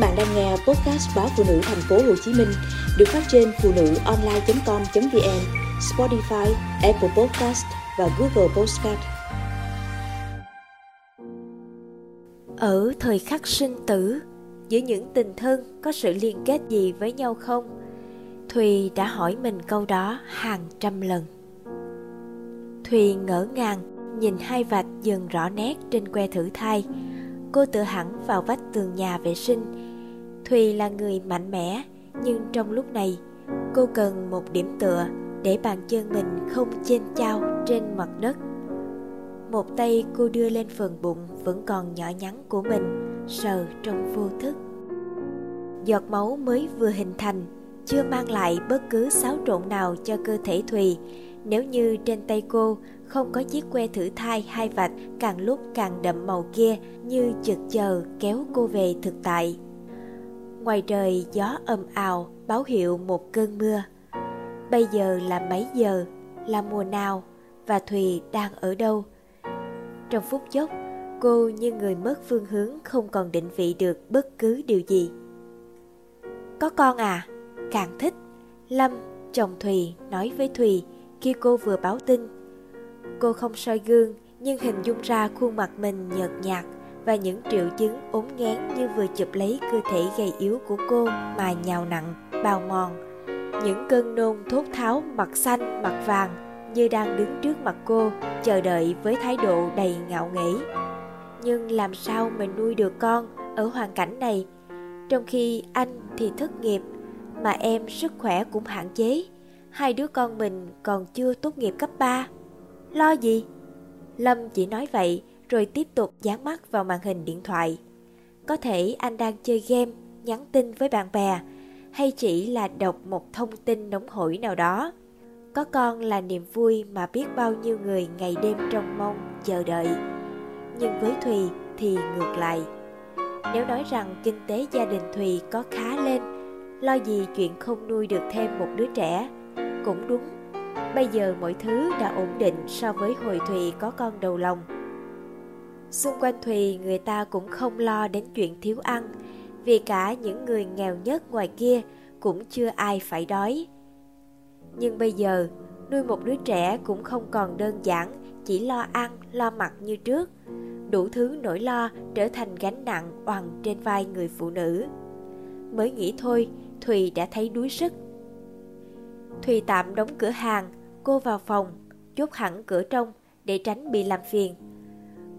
bạn đang nghe podcast báo phụ nữ thành phố Hồ Chí Minh được phát trên phụ nữ online.com.vn, Spotify, Apple Podcast và Google Podcast. Ở thời khắc sinh tử, giữa những tình thân có sự liên kết gì với nhau không? Thùy đã hỏi mình câu đó hàng trăm lần. Thùy ngỡ ngàng nhìn hai vạch dần rõ nét trên que thử thai. Cô tựa hẳn vào vách tường nhà vệ sinh. Thùy là người mạnh mẽ, nhưng trong lúc này, cô cần một điểm tựa để bàn chân mình không chênh chao trên mặt đất. Một tay cô đưa lên phần bụng vẫn còn nhỏ nhắn của mình, sờ trong vô thức. Giọt máu mới vừa hình thành, chưa mang lại bất cứ xáo trộn nào cho cơ thể Thùy, nếu như trên tay cô không có chiếc que thử thai hai vạch càng lúc càng đậm màu kia như chực chờ kéo cô về thực tại. Ngoài trời gió ầm ào báo hiệu một cơn mưa. Bây giờ là mấy giờ, là mùa nào và Thùy đang ở đâu? Trong phút chốc, cô như người mất phương hướng không còn định vị được bất cứ điều gì. Có con à? Càng thích. Lâm, chồng Thùy nói với Thùy khi cô vừa báo tin. Cô không soi gương nhưng hình dung ra khuôn mặt mình nhợt nhạt và những triệu chứng ốm ngán như vừa chụp lấy cơ thể gầy yếu của cô mà nhào nặng, bào mòn. Những cơn nôn thốt tháo mặt xanh, mặt vàng như đang đứng trước mặt cô, chờ đợi với thái độ đầy ngạo nghễ. Nhưng làm sao mình nuôi được con ở hoàn cảnh này, trong khi anh thì thất nghiệp, mà em sức khỏe cũng hạn chế hai đứa con mình còn chưa tốt nghiệp cấp 3. Lo gì? Lâm chỉ nói vậy rồi tiếp tục dán mắt vào màn hình điện thoại. Có thể anh đang chơi game, nhắn tin với bạn bè hay chỉ là đọc một thông tin nóng hổi nào đó. Có con là niềm vui mà biết bao nhiêu người ngày đêm trong mong, chờ đợi. Nhưng với Thùy thì ngược lại. Nếu nói rằng kinh tế gia đình Thùy có khá lên, lo gì chuyện không nuôi được thêm một đứa trẻ cũng đúng bây giờ mọi thứ đã ổn định so với hồi thùy có con đầu lòng xung quanh thùy người ta cũng không lo đến chuyện thiếu ăn. Vì cả những người nghèo nhất ngoài kia cũng chưa ai phải đói. Nhưng bây giờ nuôi một đứa trẻ cũng không còn đơn giản chỉ lo ăn lo mặc như trước. Đủ thứ nỗi lo trở thành gánh nặng oằn trên vai người phụ nữ. Mới nghĩ thôi thùy đã thấy đuối sức. Thùy tạm đóng cửa hàng, cô vào phòng, chốt hẳn cửa trong để tránh bị làm phiền.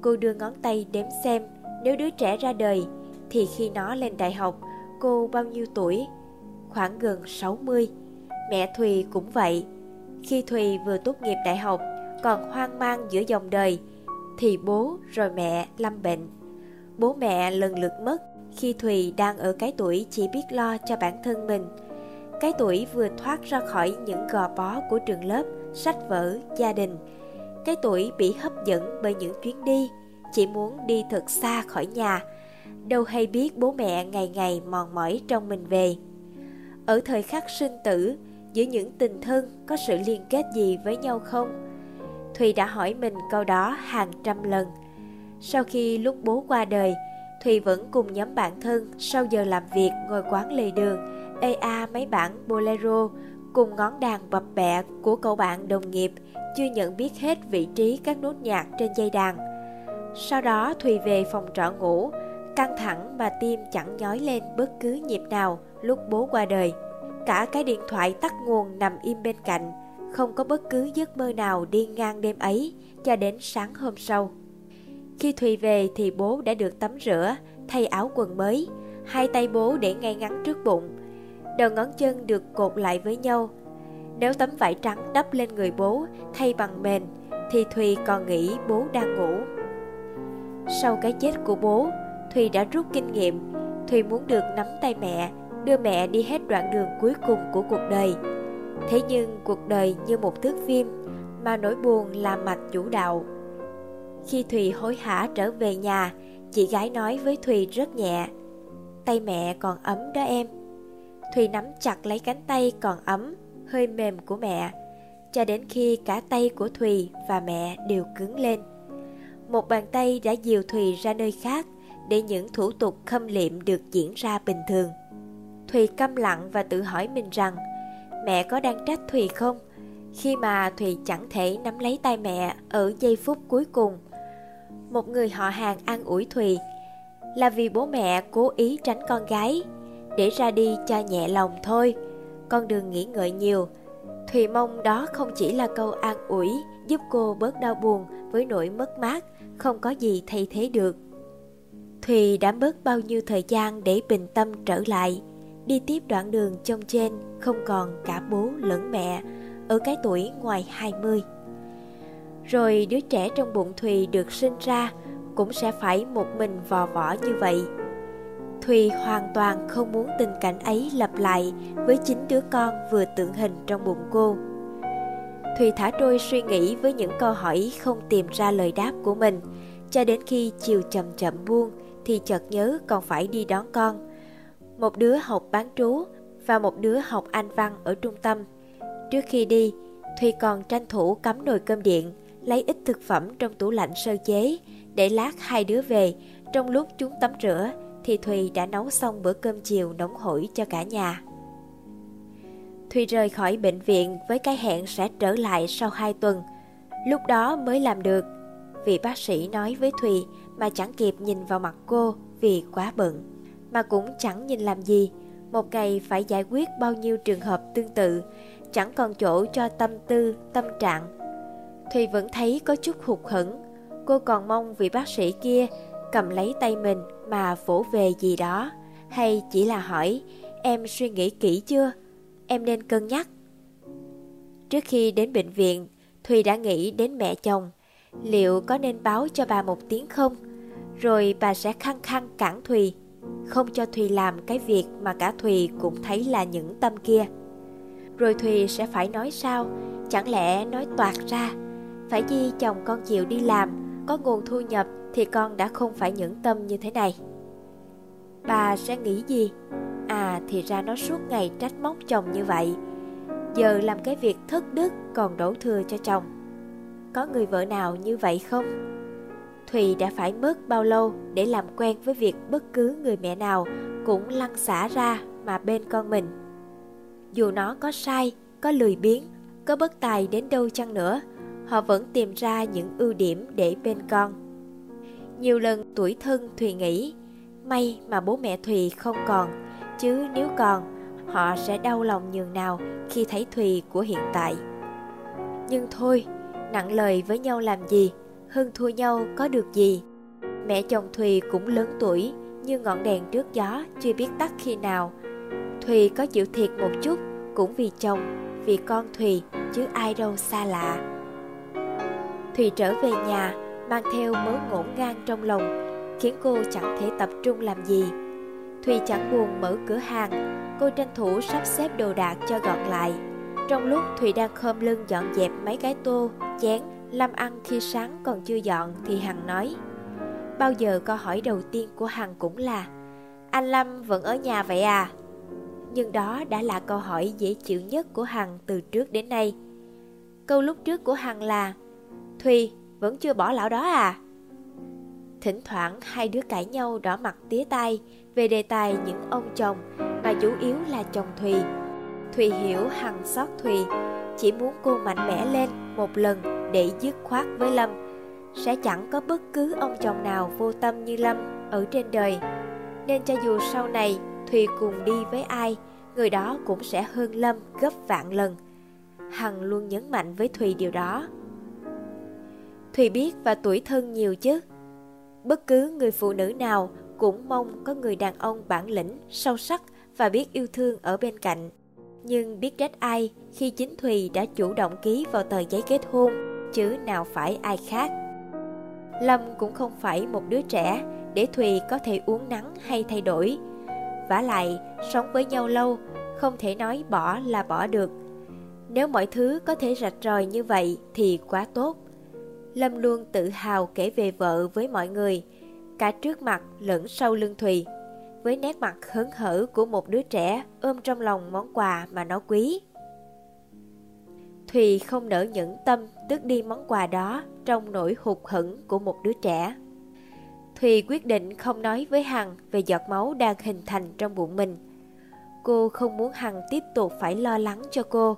Cô đưa ngón tay đếm xem nếu đứa trẻ ra đời thì khi nó lên đại học cô bao nhiêu tuổi? Khoảng gần 60. Mẹ Thùy cũng vậy. Khi Thùy vừa tốt nghiệp đại học còn hoang mang giữa dòng đời thì bố rồi mẹ lâm bệnh. Bố mẹ lần lượt mất khi Thùy đang ở cái tuổi chỉ biết lo cho bản thân mình – cái tuổi vừa thoát ra khỏi những gò bó của trường lớp, sách vở, gia đình. Cái tuổi bị hấp dẫn bởi những chuyến đi, chỉ muốn đi thật xa khỏi nhà. Đâu hay biết bố mẹ ngày ngày mòn mỏi trong mình về. Ở thời khắc sinh tử, giữa những tình thân có sự liên kết gì với nhau không? Thùy đã hỏi mình câu đó hàng trăm lần. Sau khi lúc bố qua đời, Thùy vẫn cùng nhóm bạn thân sau giờ làm việc ngồi quán lề đường EA mấy bản bolero cùng ngón đàn bập bẹ của cậu bạn đồng nghiệp chưa nhận biết hết vị trí các nốt nhạc trên dây đàn. Sau đó Thùy về phòng trọ ngủ, căng thẳng mà tim chẳng nhói lên bất cứ nhịp nào lúc bố qua đời. Cả cái điện thoại tắt nguồn nằm im bên cạnh, không có bất cứ giấc mơ nào đi ngang đêm ấy cho đến sáng hôm sau. Khi Thùy về thì bố đã được tắm rửa, thay áo quần mới, hai tay bố để ngay ngắn trước bụng, đầu ngón chân được cột lại với nhau. Nếu tấm vải trắng đắp lên người bố thay bằng mền, thì Thùy còn nghĩ bố đang ngủ. Sau cái chết của bố, Thùy đã rút kinh nghiệm. Thùy muốn được nắm tay mẹ, đưa mẹ đi hết đoạn đường cuối cùng của cuộc đời. Thế nhưng cuộc đời như một thước phim, mà nỗi buồn là mạch chủ đạo. Khi Thùy hối hả trở về nhà, chị gái nói với Thùy rất nhẹ. Tay mẹ còn ấm đó em. Thùy nắm chặt lấy cánh tay còn ấm, hơi mềm của mẹ, cho đến khi cả tay của Thùy và mẹ đều cứng lên. Một bàn tay đã dìu Thùy ra nơi khác, để những thủ tục khâm liệm được diễn ra bình thường. Thùy câm lặng và tự hỏi mình rằng mẹ có đang trách Thùy không? Khi mà Thùy chẳng thể nắm lấy tay mẹ ở giây phút cuối cùng. Một người họ hàng an ủi Thùy là vì bố mẹ cố ý tránh con gái để ra đi cho nhẹ lòng thôi. Con đừng nghĩ ngợi nhiều. Thùy mong đó không chỉ là câu an ủi giúp cô bớt đau buồn với nỗi mất mát, không có gì thay thế được. Thùy đã mất bao nhiêu thời gian để bình tâm trở lại, đi tiếp đoạn đường trong trên không còn cả bố lẫn mẹ ở cái tuổi ngoài 20. Rồi đứa trẻ trong bụng Thùy được sinh ra cũng sẽ phải một mình vò võ như vậy. Thùy hoàn toàn không muốn tình cảnh ấy lặp lại với chính đứa con vừa tượng hình trong bụng cô. Thùy thả trôi suy nghĩ với những câu hỏi không tìm ra lời đáp của mình, cho đến khi chiều chậm chậm buông thì chợt nhớ còn phải đi đón con. Một đứa học bán trú và một đứa học Anh văn ở trung tâm. Trước khi đi, Thùy còn tranh thủ cắm nồi cơm điện, lấy ít thực phẩm trong tủ lạnh sơ chế, để lát hai đứa về, trong lúc chúng tắm rửa thì Thùy đã nấu xong bữa cơm chiều nóng hổi cho cả nhà. Thùy rời khỏi bệnh viện với cái hẹn sẽ trở lại sau 2 tuần. Lúc đó mới làm được. Vị bác sĩ nói với Thùy mà chẳng kịp nhìn vào mặt cô vì quá bận. Mà cũng chẳng nhìn làm gì. Một ngày phải giải quyết bao nhiêu trường hợp tương tự, chẳng còn chỗ cho tâm tư, tâm trạng. Thùy vẫn thấy có chút hụt hẫng. Cô còn mong vị bác sĩ kia cầm lấy tay mình mà vỗ về gì đó, hay chỉ là hỏi em suy nghĩ kỹ chưa? em nên cân nhắc. Trước khi đến bệnh viện, Thùy đã nghĩ đến mẹ chồng. Liệu có nên báo cho bà một tiếng không? Rồi bà sẽ khăng khăng cản Thùy, không cho Thùy làm cái việc mà cả Thùy cũng thấy là những tâm kia. Rồi Thùy sẽ phải nói sao? Chẳng lẽ nói toạt ra? Phải chi chồng con chịu đi làm, có nguồn thu nhập thì con đã không phải những tâm như thế này. Bà sẽ nghĩ gì? À thì ra nó suốt ngày trách móc chồng như vậy Giờ làm cái việc thất đức còn đổ thừa cho chồng Có người vợ nào như vậy không? Thùy đã phải mất bao lâu để làm quen với việc bất cứ người mẹ nào cũng lăn xả ra mà bên con mình Dù nó có sai, có lười biếng, có bất tài đến đâu chăng nữa Họ vẫn tìm ra những ưu điểm để bên con nhiều lần tuổi thân Thùy nghĩ May mà bố mẹ Thùy không còn chứ nếu còn, họ sẽ đau lòng nhường nào khi thấy Thùy của hiện tại. Nhưng thôi, nặng lời với nhau làm gì, hơn thua nhau có được gì. Mẹ chồng Thùy cũng lớn tuổi, như ngọn đèn trước gió chưa biết tắt khi nào. Thùy có chịu thiệt một chút cũng vì chồng, vì con Thùy, chứ ai đâu xa lạ. Thùy trở về nhà, mang theo mớ ngổn ngang trong lòng, khiến cô chẳng thể tập trung làm gì Thùy chẳng buồn mở cửa hàng, cô tranh thủ sắp xếp đồ đạc cho gọn lại. Trong lúc Thùy đang khom lưng dọn dẹp mấy cái tô, chén, Lâm ăn khi sáng còn chưa dọn thì Hằng nói Bao giờ câu hỏi đầu tiên của Hằng cũng là Anh Lâm vẫn ở nhà vậy à? Nhưng đó đã là câu hỏi dễ chịu nhất của Hằng từ trước đến nay Câu lúc trước của Hằng là Thùy, vẫn chưa bỏ lão đó à? Thỉnh thoảng hai đứa cãi nhau đỏ mặt tía tai về đề tài những ông chồng mà chủ yếu là chồng Thùy. Thùy hiểu hằng xót Thùy, chỉ muốn cô mạnh mẽ lên một lần để dứt khoát với Lâm. Sẽ chẳng có bất cứ ông chồng nào vô tâm như Lâm ở trên đời. Nên cho dù sau này Thùy cùng đi với ai, người đó cũng sẽ hơn Lâm gấp vạn lần. Hằng luôn nhấn mạnh với Thùy điều đó. Thùy biết và tuổi thân nhiều chứ. Bất cứ người phụ nữ nào cũng mong có người đàn ông bản lĩnh, sâu sắc và biết yêu thương ở bên cạnh. Nhưng biết trách ai khi chính Thùy đã chủ động ký vào tờ giấy kết hôn, chứ nào phải ai khác. Lâm cũng không phải một đứa trẻ để Thùy có thể uống nắng hay thay đổi. vả lại, sống với nhau lâu, không thể nói bỏ là bỏ được. Nếu mọi thứ có thể rạch ròi như vậy thì quá tốt. Lâm luôn tự hào kể về vợ với mọi người, cả trước mặt lẫn sau lưng Thùy, với nét mặt hớn hở của một đứa trẻ ôm trong lòng món quà mà nó quý. Thùy không nỡ nhẫn tâm tước đi món quà đó trong nỗi hụt hẫng của một đứa trẻ. Thùy quyết định không nói với Hằng về giọt máu đang hình thành trong bụng mình. Cô không muốn Hằng tiếp tục phải lo lắng cho cô.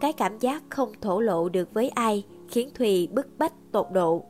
Cái cảm giác không thổ lộ được với ai khiến Thùy bức bách tột độ.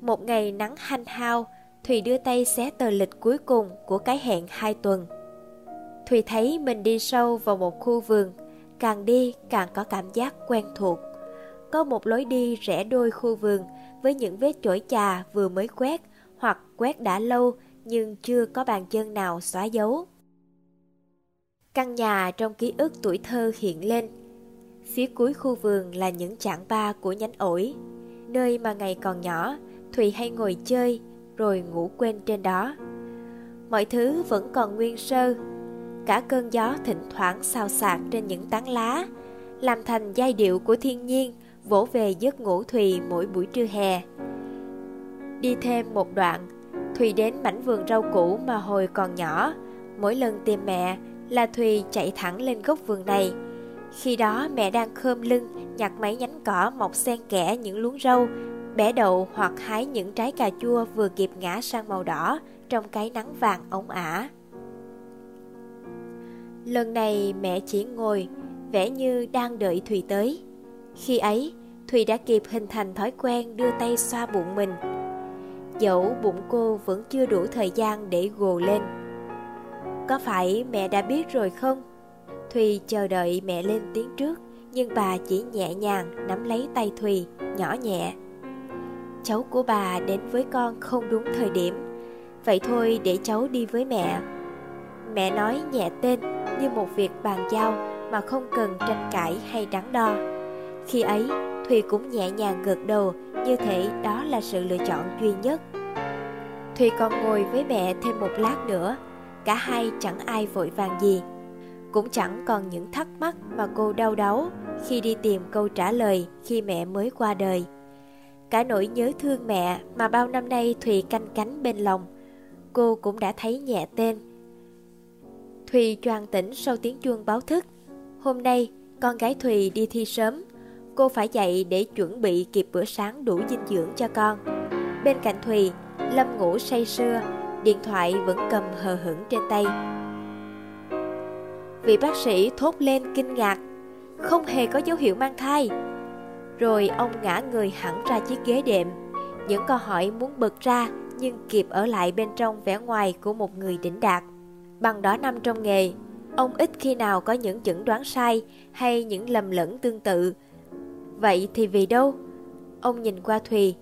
Một ngày nắng hanh hao, Thùy đưa tay xé tờ lịch cuối cùng của cái hẹn hai tuần. Thùy thấy mình đi sâu vào một khu vườn, càng đi càng có cảm giác quen thuộc. Có một lối đi rẽ đôi khu vườn với những vết chổi chà vừa mới quét hoặc quét đã lâu nhưng chưa có bàn chân nào xóa dấu. Căn nhà trong ký ức tuổi thơ hiện lên. Phía cuối khu vườn là những chảng ba của nhánh ổi, nơi mà ngày còn nhỏ, Thùy hay ngồi chơi rồi ngủ quên trên đó. Mọi thứ vẫn còn nguyên sơ, cả cơn gió thỉnh thoảng xào xạc trên những tán lá, làm thành giai điệu của thiên nhiên vỗ về giấc ngủ Thùy mỗi buổi trưa hè. Đi thêm một đoạn, Thùy đến mảnh vườn rau củ mà hồi còn nhỏ, mỗi lần tìm mẹ là Thùy chạy thẳng lên gốc vườn này. Khi đó mẹ đang khom lưng nhặt mấy nhánh cỏ mọc xen kẽ những luống rau, bẻ đậu hoặc hái những trái cà chua vừa kịp ngã sang màu đỏ trong cái nắng vàng ống ả. Lần này mẹ chỉ ngồi, vẻ như đang đợi Thùy tới. Khi ấy, Thùy đã kịp hình thành thói quen đưa tay xoa bụng mình. Dẫu bụng cô vẫn chưa đủ thời gian để gồ lên. Có phải mẹ đã biết rồi không? Thùy chờ đợi mẹ lên tiếng trước, nhưng bà chỉ nhẹ nhàng nắm lấy tay Thùy, nhỏ nhẹ. Cháu của bà đến với con không đúng thời điểm, vậy thôi để cháu đi với mẹ. Mẹ nói nhẹ tên như một việc bàn giao mà không cần tranh cãi hay đắn đo. Khi ấy, Thùy cũng nhẹ nhàng gật đầu như thể đó là sự lựa chọn duy nhất. Thùy còn ngồi với mẹ thêm một lát nữa, cả hai chẳng ai vội vàng gì. Cũng chẳng còn những thắc mắc mà cô đau đáu khi đi tìm câu trả lời khi mẹ mới qua đời. Cả nỗi nhớ thương mẹ mà bao năm nay Thùy canh cánh bên lòng, cô cũng đã thấy nhẹ tên. Thùy choàng tỉnh sau tiếng chuông báo thức. Hôm nay, con gái Thùy đi thi sớm. Cô phải dậy để chuẩn bị kịp bữa sáng đủ dinh dưỡng cho con. Bên cạnh Thùy, Lâm ngủ say sưa, điện thoại vẫn cầm hờ hững trên tay. Vị bác sĩ thốt lên kinh ngạc, không hề có dấu hiệu mang thai. Rồi ông ngã người hẳn ra chiếc ghế đệm. Những câu hỏi muốn bật ra nhưng kịp ở lại bên trong vẻ ngoài của một người đỉnh đạt. Bằng đó năm trong nghề, ông ít khi nào có những chẩn đoán sai hay những lầm lẫn tương tự. Vậy thì vì đâu? Ông nhìn qua Thùy,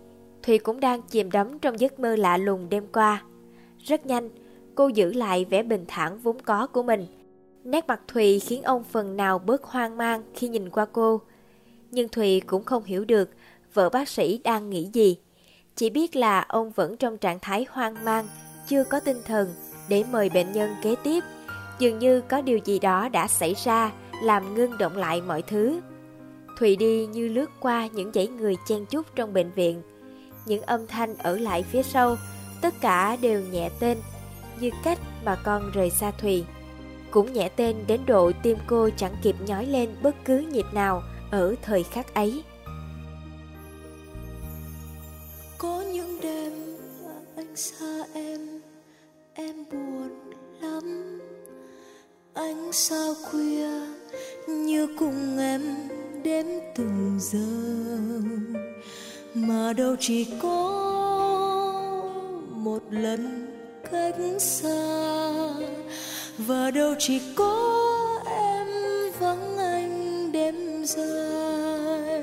Thùy cũng đang chìm đắm trong giấc mơ lạ lùng đêm qua. Rất nhanh, cô giữ lại vẻ bình thản vốn có của mình. Nét mặt Thùy khiến ông phần nào bớt hoang mang khi nhìn qua cô. Nhưng Thùy cũng không hiểu được vợ bác sĩ đang nghĩ gì. Chỉ biết là ông vẫn trong trạng thái hoang mang, chưa có tinh thần để mời bệnh nhân kế tiếp. Dường như có điều gì đó đã xảy ra làm ngưng động lại mọi thứ. Thùy đi như lướt qua những dãy người chen chúc trong bệnh viện. Những âm thanh ở lại phía sau, tất cả đều nhẹ tên, như cách mà con rời xa Thùy. Cũng nhẹ tên đến độ tim cô chẳng kịp nhói lên bất cứ nhịp nào ở thời khắc ấy. Có những đêm anh xa em, em buồn lắm. Anh sao khuya như cùng em đếm từng giờ mà đâu chỉ có một lần cách xa và đâu chỉ có em vắng anh đêm dài.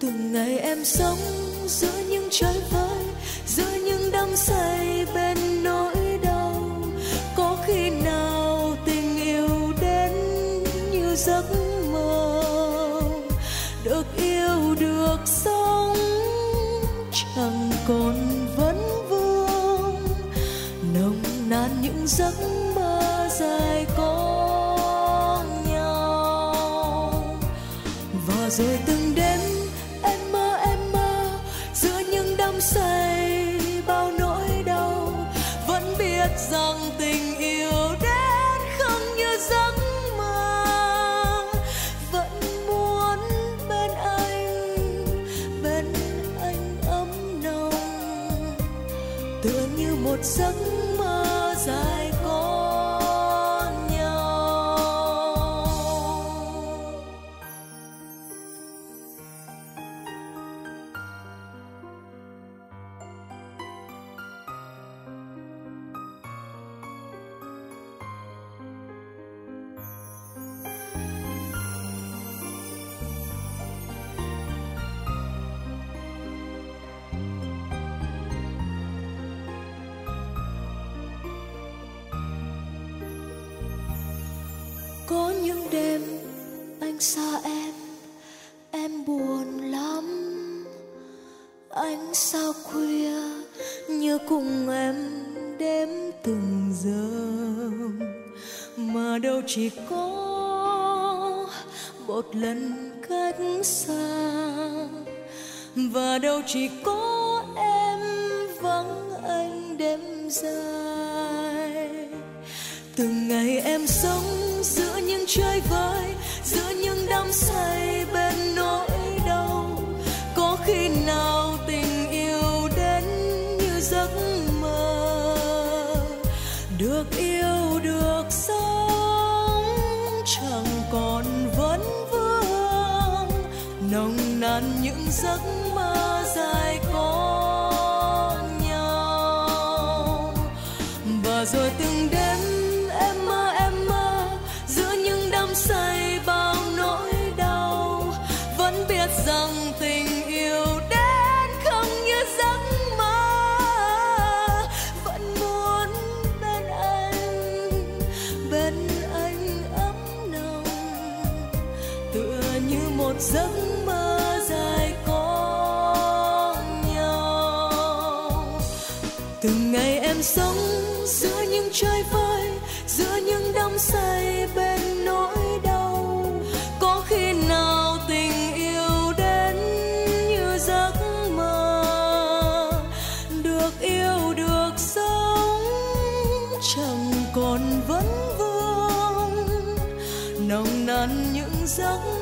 Từng ngày em sống giữa những trời vơi giữa những đắm say bên nỗi đau. Có khi nào tình yêu đến như giấc mơ, được yêu, được sống, chẳng còn vấn vương. Nồng nàn những giấc rồi từng đêm em mơ em mơ, giữa những đắm say bao nỗi đau, vẫn biết rằng tình yêu đến không như giấc mơ. Vẫn muốn bên anh bên anh ấm nồng giấc mơ đêm, anh xa em em buồn lắm. Anh sao khuya nhớ cùng em đếm từng giờ. Mà đâu chỉ có một lần cách xa. Và đâu chỉ có em vắng anh đêm dài. Từng ngày em sống giữa những chơi vơi, giữa những đắm say bên nỗi đau. Có khi nào tình yêu đến như giấc mơ? Được yêu, được sống, chẳng còn vấn vương. Nồng nàn những giấc mơ dài có nhau. Và rồi từng giấc